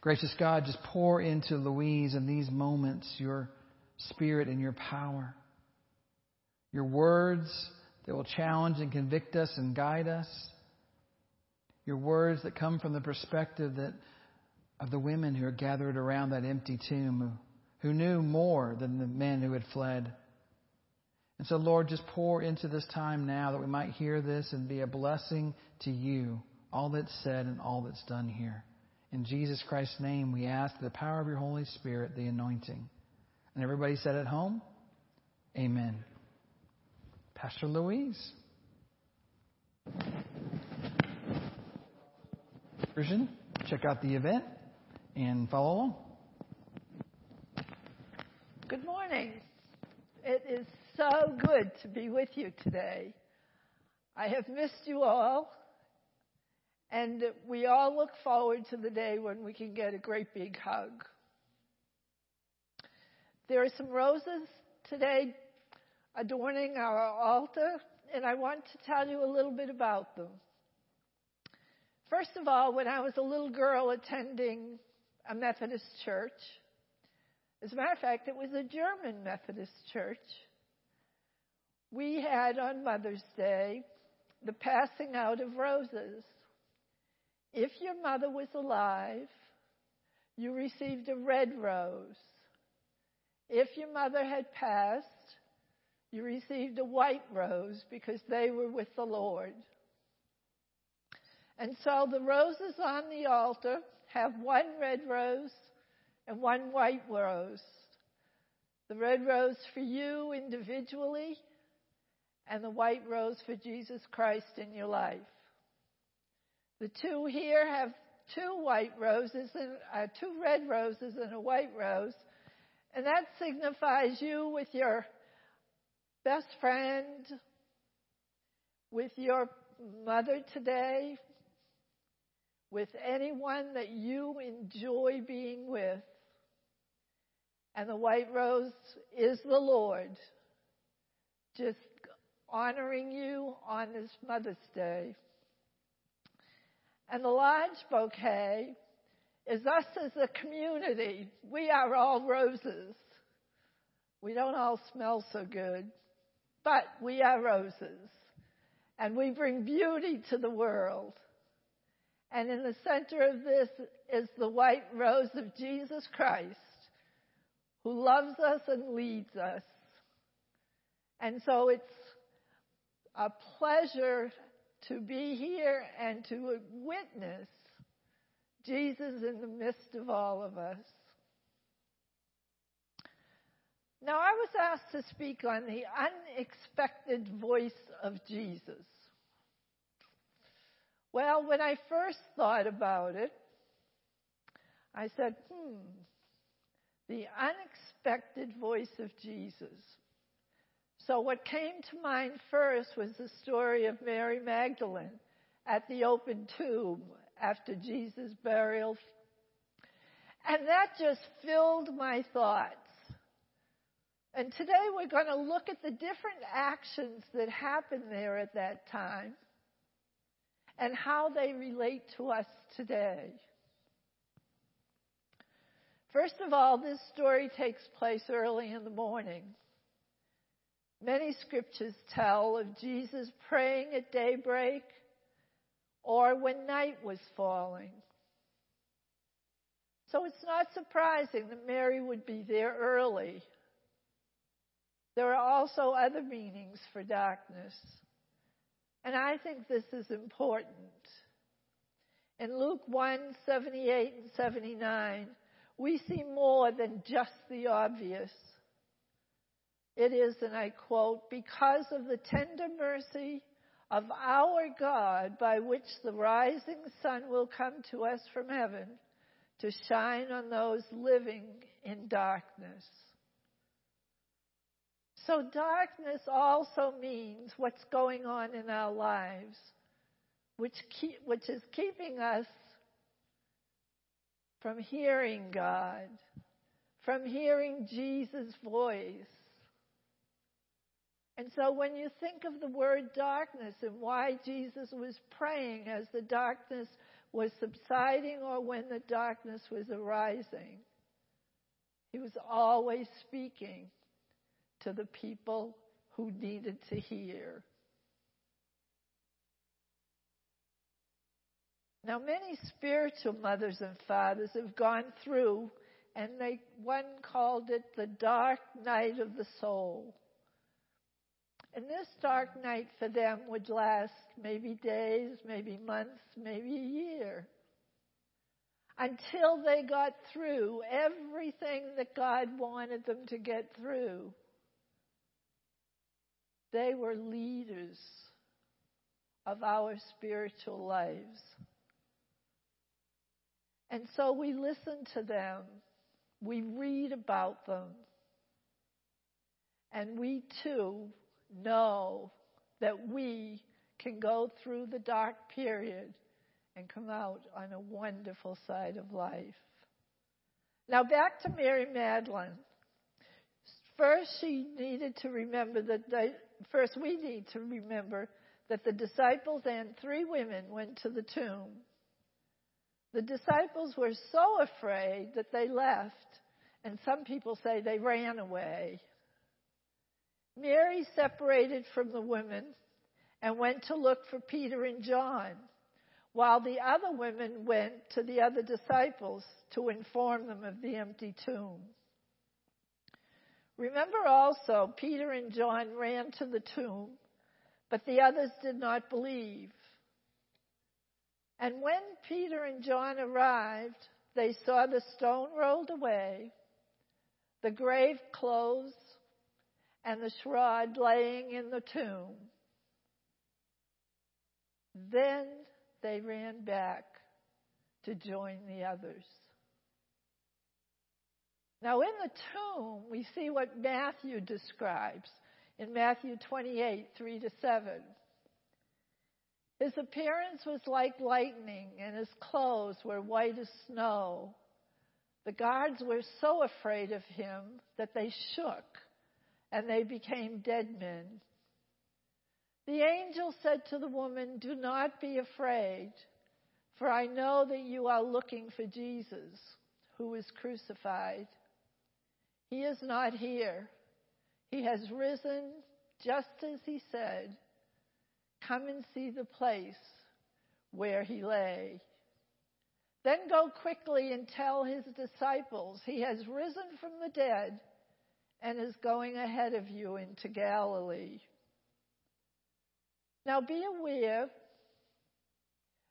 Gracious God, just pour into Louise in these moments your spirit and your power. Your words that will challenge and convict us and guide us. Your words that come from the perspective that of the women who are gathered around that empty tomb, who knew more than the men who had fled. And so, Lord, just pour into this time now that we might hear this and be a blessing to you, all that's said and all that's done here. In Jesus Christ's name, we ask the power of your Holy Spirit, the anointing. And everybody said at home, Amen. Pastor Louise. Version, check out the event and follow along. Good morning. It is so good to be with you today. I have missed you all, and we all look forward to the day when we can get a great big hug. There are some roses today adorning our altar, and I want to tell you a little bit about them. First of all, when I was a little girl attending a Methodist church. As a matter of fact, it was a German Methodist church. We had on Mother's Day the passing out of roses. If your mother was alive, you received a red rose. If your mother had passed, you received a white rose because they were with the Lord. And so the roses on the altar have one red rose and one white rose. The red rose for you individually, and the white rose for Jesus Christ in your life. The two here have two white roses and uh, two red roses and a white rose, and that signifies you with your best friend, with your mother today, with anyone that you enjoy being with. And the white rose is the Lord, just honoring you on this Mother's Day. And the large bouquet is us as a community. We are all roses. We don't all smell so good, but we are roses. And we bring beauty to the world. And in the center of this is the white rose of Jesus Christ, who loves us and leads us. And so it's a pleasure to be here and to witness Jesus in the midst of all of us. Now, I was asked to speak on the unexpected voice of Jesus. Well, when I first thought about it, I said, hmm, the unexpected voice of Jesus. So, what came to mind first was the story of Mary Magdalene at the open tomb after Jesus' burial. And that just filled my thoughts. And today we're going to look at the different actions that happened there at that time and how they relate to us today. First of all, this story takes place early in the morning. Many scriptures tell of Jesus praying at daybreak or when night was falling. So it's not surprising that Mary would be there early. There are also other meanings for darkness. And I think this is important. In Luke 1 78 and 79, we see more than just the obvious. It is, and I quote, because of the tender mercy of our God by which the rising sun will come to us from heaven to shine on those living in darkness. So darkness also means what's going on in our lives, which, keep, which is keeping us from hearing God, from hearing Jesus' voice. And so when you think of the word darkness and why Jesus was praying as the darkness was subsiding or when the darkness was arising, he was always speaking to the people who needed to hear. Now, many spiritual mothers and fathers have gone through, and they, one called it the dark night of the soul. And this dark night for them would last maybe days, maybe months, maybe a year. Until they got through everything that God wanted them to get through. They were leaders of our spiritual lives. And so we listen to them. We read about them. And we too know that we can go through the dark period and come out on a wonderful side of life. Now back to Mary Magdalene. First, she needed to remember that they, first we need to remember that the disciples and three women went to the tomb. The disciples were so afraid that they left, and some people say they ran away. Mary separated from the women and went to look for Peter and John, while the other women went to the other disciples to inform them of the empty tomb. Remember also, Peter and John ran to the tomb, but the others did not believe. And when Peter and John arrived, they saw the stone rolled away, the grave closed, and the shroud laying in the tomb. Then they ran back to join the others. Now, in the tomb, we see what Matthew describes in Matthew 28 3 to 7. His appearance was like lightning, and his clothes were white as snow. The guards were so afraid of him that they shook and they became dead men. The angel said to the woman, Do not be afraid, for I know that you are looking for Jesus, who was crucified. He is not here. He has risen just as he said. Come and see the place where he lay. Then go quickly and tell his disciples, He has risen from the dead and is going ahead of you into Galilee. Now be aware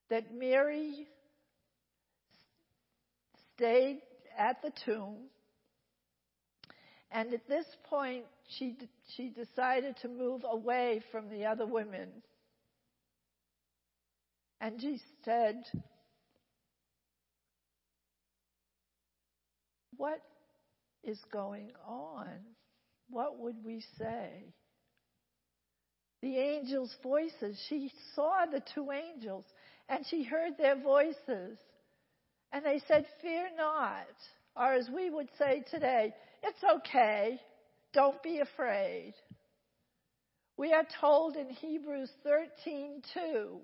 that Mary stayed at the tomb, and at this point she, she decided to move away from the other women. And she said, What is going on? What would we say? The angels' voices. She saw the two angels and she heard their voices. And they said, Fear not. Or as we would say today, it's okay. Don't be afraid. We are told in Hebrews 13 2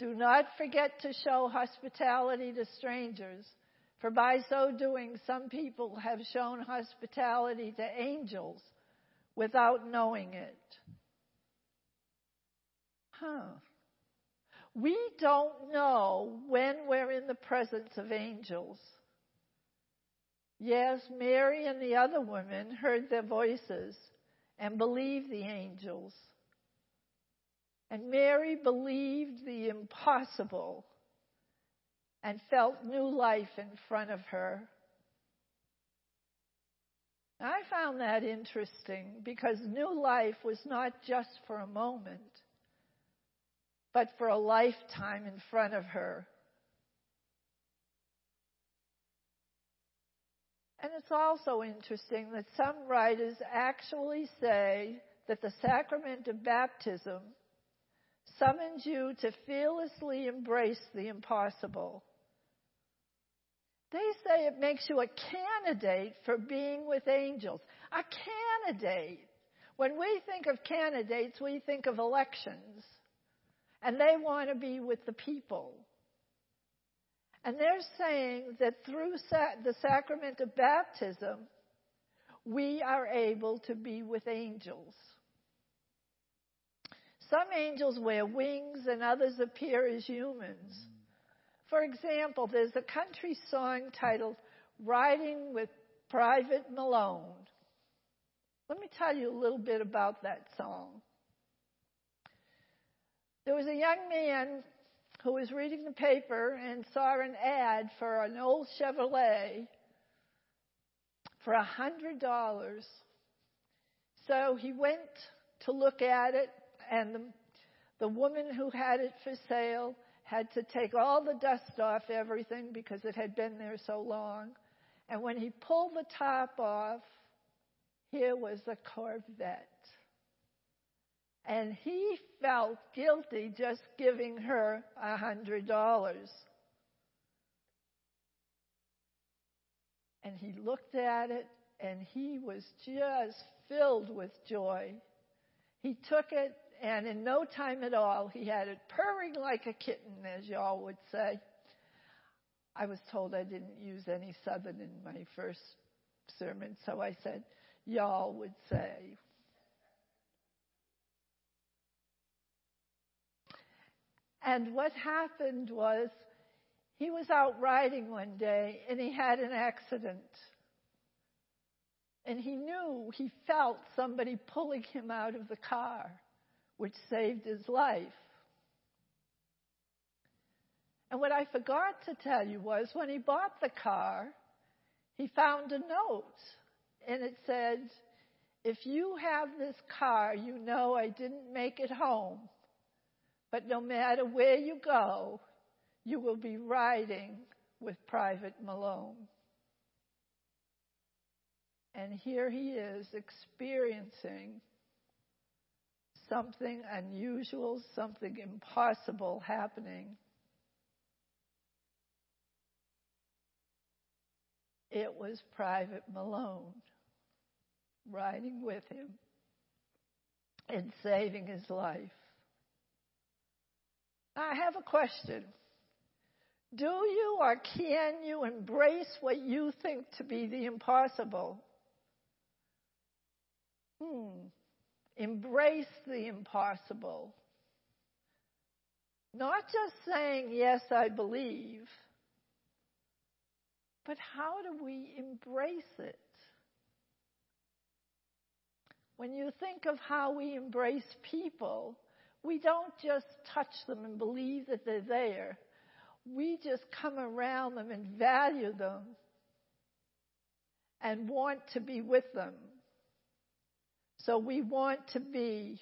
Do not forget to show hospitality to strangers, for by so doing, some people have shown hospitality to angels without knowing it. Huh. We don't know when we're in the presence of angels. Yes, Mary and the other women heard their voices and believed the angels. And Mary believed the impossible and felt new life in front of her. I found that interesting because new life was not just for a moment, but for a lifetime in front of her. And it's also interesting that some writers actually say that the sacrament of baptism summons you to fearlessly embrace the impossible. They say it makes you a candidate for being with angels. A candidate. When we think of candidates, we think of elections. And they want to be with the people. And they're saying that through sa- the sacrament of baptism, we are able to be with angels. Some angels wear wings and others appear as humans. For example, there's a country song titled Riding with Private Malone. Let me tell you a little bit about that song. There was a young man who was reading the paper and saw an ad for an old Chevrolet for a hundred dollars. So he went to look at it and the, the woman who had it for sale had to take all the dust off everything because it had been there so long. And when he pulled the top off, here was a Corvette. And he felt guilty just giving her a hundred dollars. And he looked at it and he was just filled with joy. He took it and in no time at all, he had it purring like a kitten, as y'all would say. I was told I didn't use any Southern in my first sermon, so I said, y'all would say. And what happened was he was out riding one day and he had an accident. And he knew, he felt somebody pulling him out of the car which saved his life. And what I forgot to tell you was when he bought the car, he found a note and it said, if you have this car, you know I didn't make it home. But no matter where you go, you will be riding with Private Malone. And here he is experiencing something unusual, something impossible happening. It was Private Malone riding with him and saving his life. I have a question. Do you or can you embrace what you think to be the impossible? Hmm. Embrace the impossible. Not just saying, yes, I believe, but how do we embrace it? When you think of how we embrace people, we don't just touch them and believe that they're there. We just come around them and value them and want to be with them. So we want to be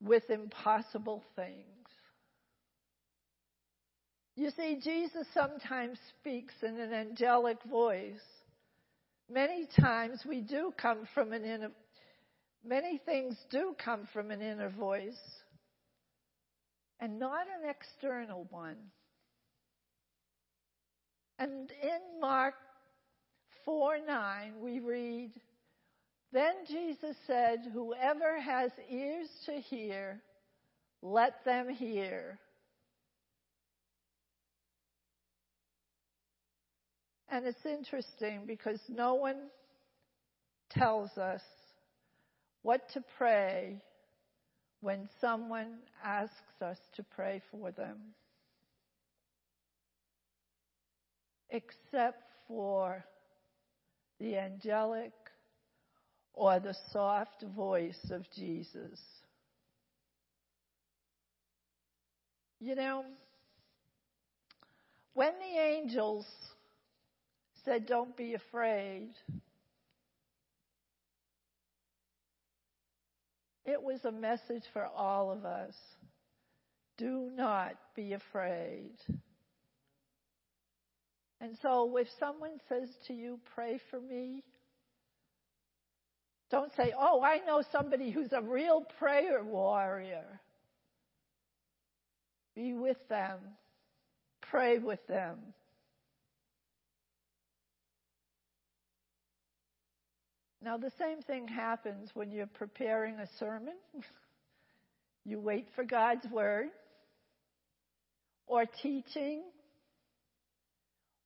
with impossible things. You see, Jesus sometimes speaks in an angelic voice. Many times we do come from an inner, many things do come from an inner voice and not an external one. And in Mark 4 9, we read, then Jesus said, Whoever has ears to hear, let them hear. And it's interesting because no one tells us what to pray when someone asks us to pray for them, except for the angelic or the soft voice of Jesus. You know, when the angels said, Don't be afraid, it was a message for all of us. Do not be afraid. And so if someone says to you, Pray for me, don't say, oh, I know somebody who's a real prayer warrior. Be with them. Pray with them. Now, the same thing happens when you're preparing a sermon. you wait for God's word, or teaching,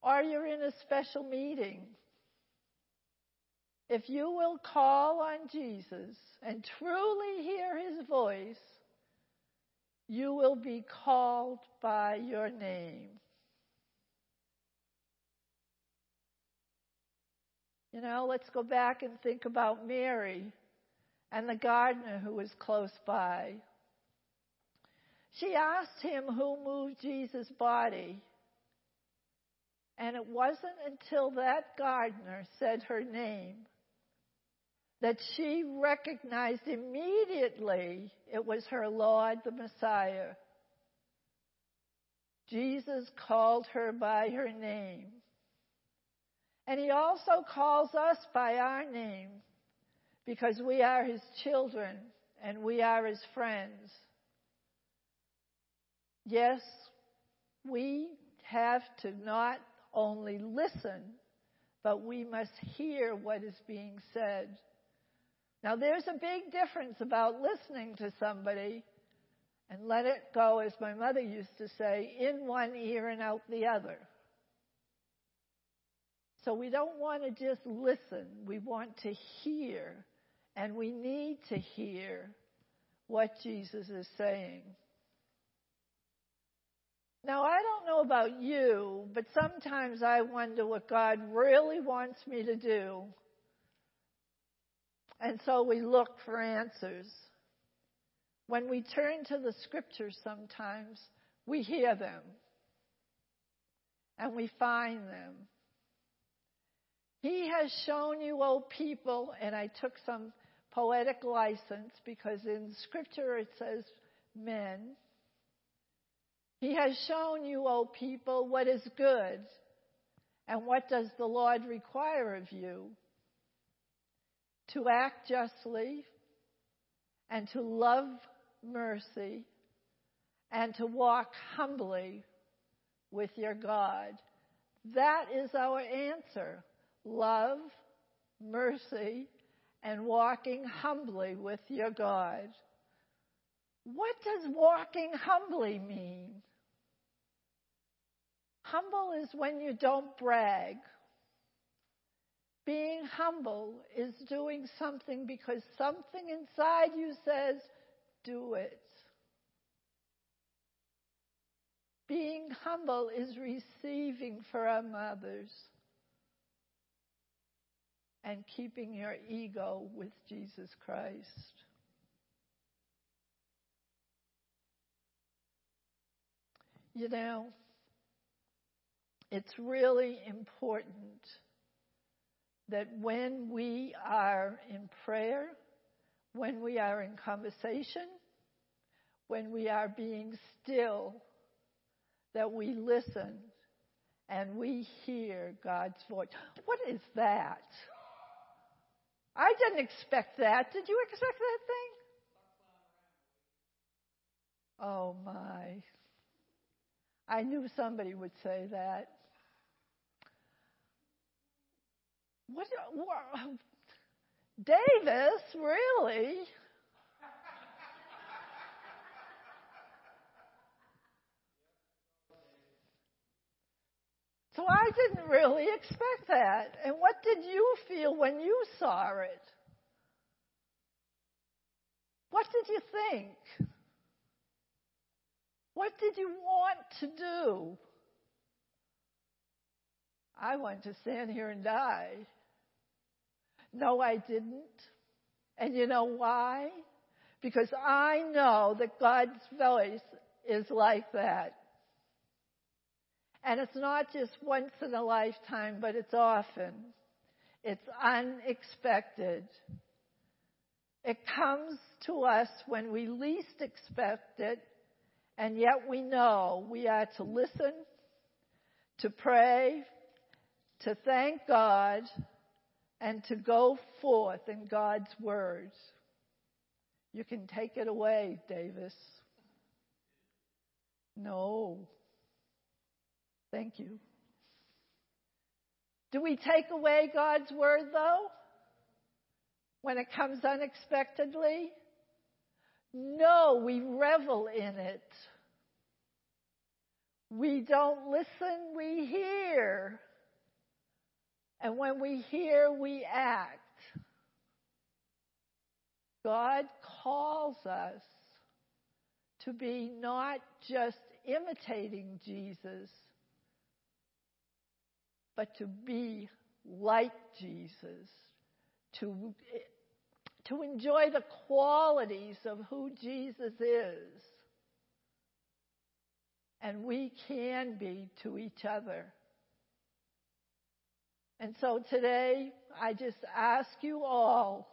or you're in a special meeting. If you will call on Jesus and truly hear his voice, you will be called by your name. You know, let's go back and think about Mary and the gardener who was close by. She asked him who moved Jesus' body. And it wasn't until that gardener said her name that she recognized immediately it was her Lord, the Messiah. Jesus called her by her name. And he also calls us by our name because we are his children and we are his friends. Yes, we have to not only listen, but we must hear what is being said. Now, there's a big difference about listening to somebody and let it go, as my mother used to say, in one ear and out the other. So we don't want to just listen, we want to hear, and we need to hear what Jesus is saying. Now, I don't know about you, but sometimes I wonder what God really wants me to do. And so we look for answers. When we turn to the scriptures sometimes, we hear them and we find them. He has shown you, O people, and I took some poetic license because in scripture it says men. He has shown you, O people, what is good and what does the Lord require of you? To act justly and to love mercy and to walk humbly with your God. That is our answer love, mercy, and walking humbly with your God. What does walking humbly mean? Humble is when you don't brag. Being humble is doing something because something inside you says, do it. Being humble is receiving from others and keeping your ego with Jesus Christ. You know, it's really important that when we are in prayer, when we are in conversation, when we are being still, that we listen and we hear God's voice. What is that? I didn't expect that. Did you expect that thing? Oh my. I knew somebody would say that. What, what Davis, really? So I didn't really expect that. And what did you feel when you saw it? What did you think? What did you want to do? I want to stand here and die. No, I didn't. And you know why? Because I know that God's voice is like that. And it's not just once in a lifetime, but it's often. It's unexpected. It comes to us when we least expect it, and yet we know we are to listen, to pray, to thank God, and to go forth in God's words. You can take it away, Davis. No. Thank you. Do we take away God's word though? when it comes unexpectedly? No, we revel in it. We don't listen, we hear. And when we hear, we act. God calls us to be not just imitating Jesus, but to be like Jesus, to, to enjoy the qualities of who Jesus is. And we can be to each other. And so today, I just ask you all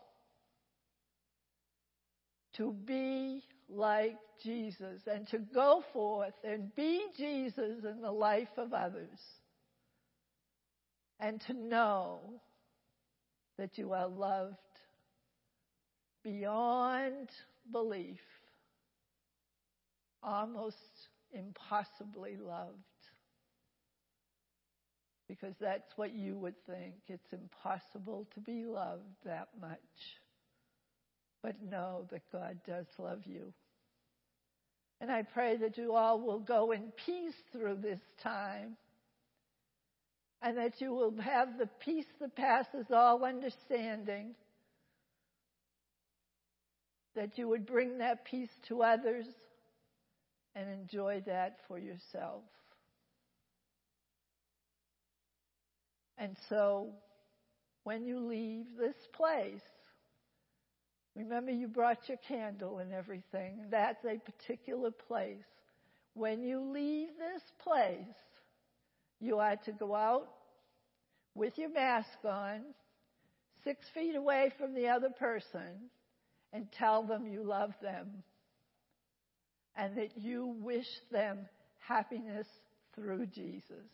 to be like Jesus and to go forth and be Jesus in the life of others. And to know that you are loved beyond belief, almost impossibly loved because that's what you would think. It's impossible to be loved that much. But know that God does love you. And I pray that you all will go in peace through this time. And that you will have the peace that passes all understanding. That you would bring that peace to others and enjoy that for yourself. And so, when you leave this place, remember you brought your candle and everything. That's a particular place. When you leave this place, you are to go out with your mask on, six feet away from the other person, and tell them you love them and that you wish them happiness through Jesus.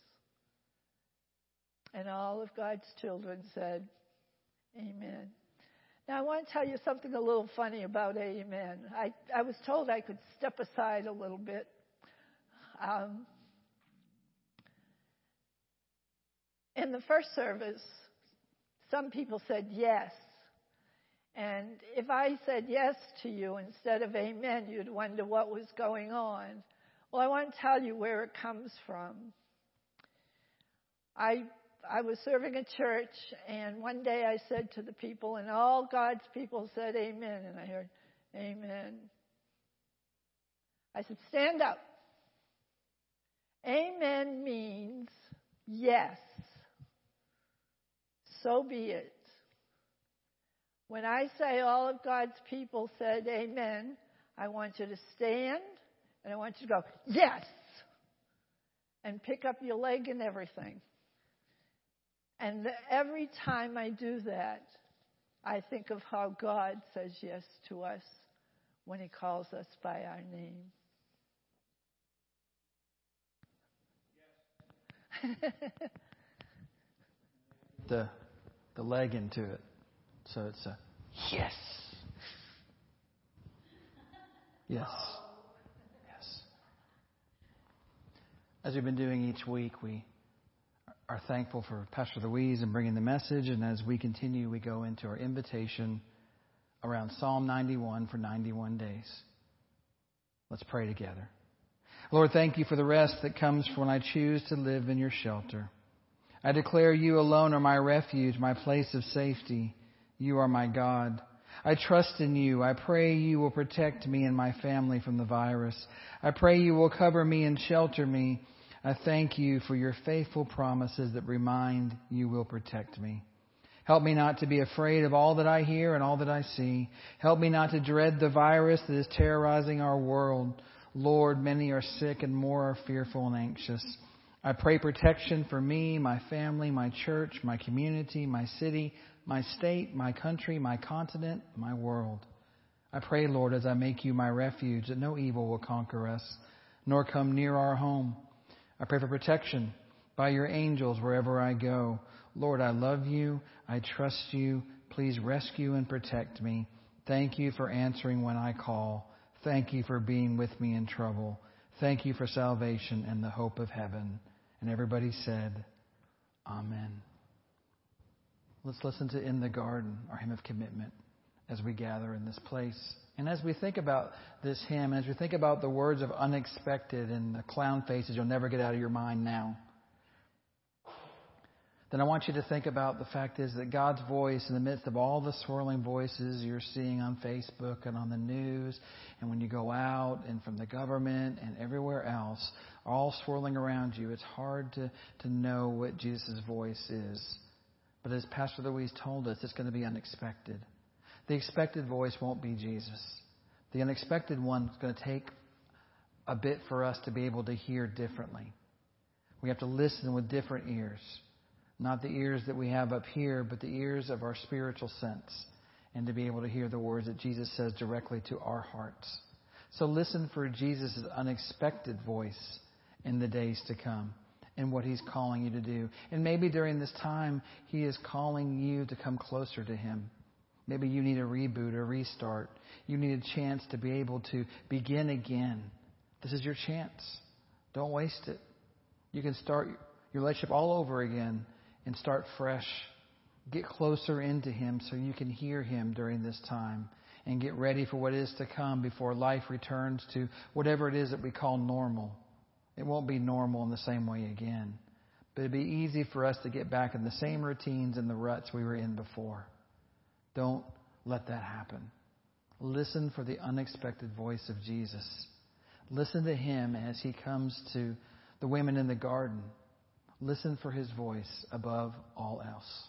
And all of God's children said, Amen. Now, I want to tell you something a little funny about Amen. I, I was told I could step aside a little bit. Um, in the first service, some people said yes. And if I said yes to you instead of amen, you'd wonder what was going on. Well, I want to tell you where it comes from. I I was serving a church, and one day I said to the people, and all God's people said amen, and I heard amen. I said, stand up. Amen means yes. So be it. When I say all of God's people said amen, I want you to stand and I want you to go, yes, and pick up your leg and everything. And every time I do that, I think of how God says yes to us when He calls us by our name. the the leg into it. So it's a yes. Yes. Yes. As we've been doing each week, we are thankful for Pastor Louise and bringing the message. And as we continue, we go into our invitation around Psalm 91 for 91 days. Let's pray together. Lord, thank you for the rest that comes when I choose to live in your shelter. I declare you alone are my refuge, my place of safety. You are my God. I trust in you. I pray you will protect me and my family from the virus. I pray you will cover me and shelter me. I thank you for your faithful promises that remind you will protect me. Help me not to be afraid of all that I hear and all that I see. Help me not to dread the virus that is terrorizing our world. Lord, many are sick and more are fearful and anxious. I pray protection for me, my family, my church, my community, my city, my state, my country, my continent, my world. I pray, Lord, as I make you my refuge, that no evil will conquer us, nor come near our home. I pray for protection by your angels wherever I go. Lord, I love you. I trust you. Please rescue and protect me. Thank you for answering when I call. Thank you for being with me in trouble. Thank you for salvation and the hope of heaven. And everybody said, Amen. Let's listen to In the Garden, our hymn of commitment. as we gather in this place. And as we think about this hymn, as we think about the words of unexpected and the clown faces you'll never get out of your mind now, then I want you to think about the fact is that God's voice in the midst of all the swirling voices you're seeing on Facebook and on the news and when you go out and from the government and everywhere else, all swirling around you, it's hard to, to know what Jesus' voice is. But as Pastor Louise told us, it's going to be unexpected. The expected voice won't be Jesus. The unexpected one is going to take a bit for us to be able to hear differently. We have to listen with different ears. Not the ears that we have up here, but the ears of our spiritual sense. And to be able to hear the words that Jesus says directly to our hearts. So listen for Jesus' unexpected voice in the days to come and what He's calling you to do. And maybe during this time, He is calling you to come closer to Him. Maybe you need a reboot, a restart. You need a chance to be able to begin again. This is your chance. Don't waste it. You can start your relationship all over again and start fresh. Get closer into Him so you can hear Him during this time and get ready for what is to come before life returns to whatever it is that we call normal. It won't be normal in the same way again. But it'd be easy for us to get back in the same routines and the ruts we were in before. Don't let that happen. Listen for the unexpected voice of Jesus. Listen to him as he comes to the women in the garden. Listen for his voice above all else.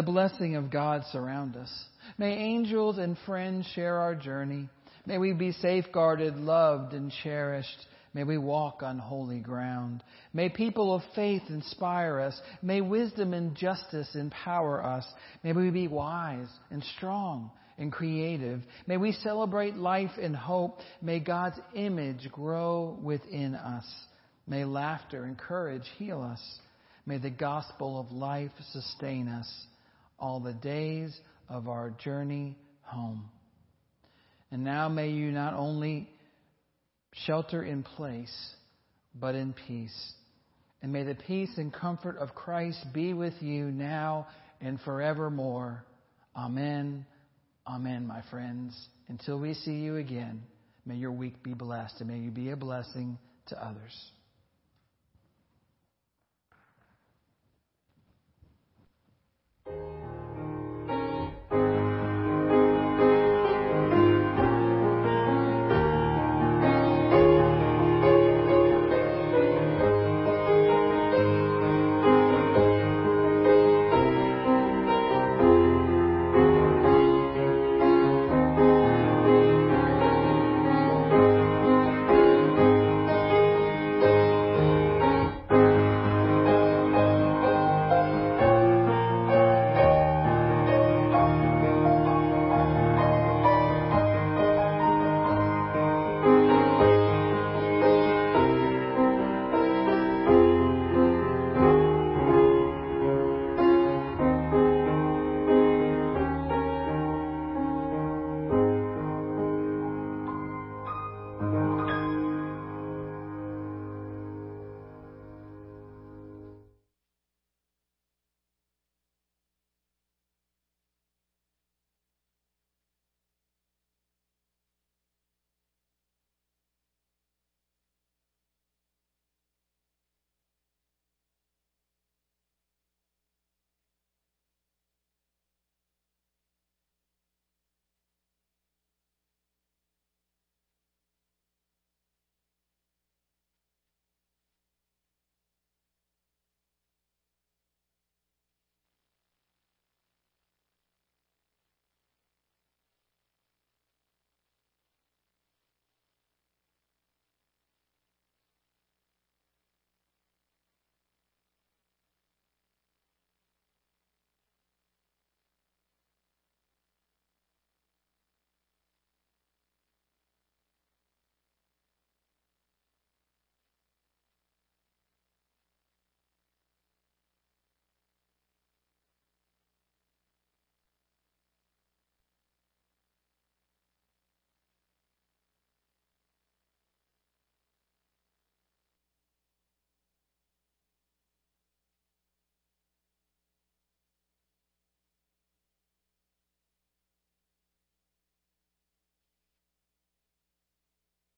The blessing of God surround us. May angels and friends share our journey. May we be safeguarded, loved, and cherished. May we walk on holy ground. May people of faith inspire us. May wisdom and justice empower us. May we be wise and strong and creative. May we celebrate life and hope. May God's image grow within us. May laughter and courage heal us. May the gospel of life sustain us all the days of our journey home. And now may you not only shelter in place, but in peace. And may the peace and comfort of Christ be with you now and forevermore. Amen. Amen, my friends. Until we see you again, may your week be blessed and may you be a blessing to others.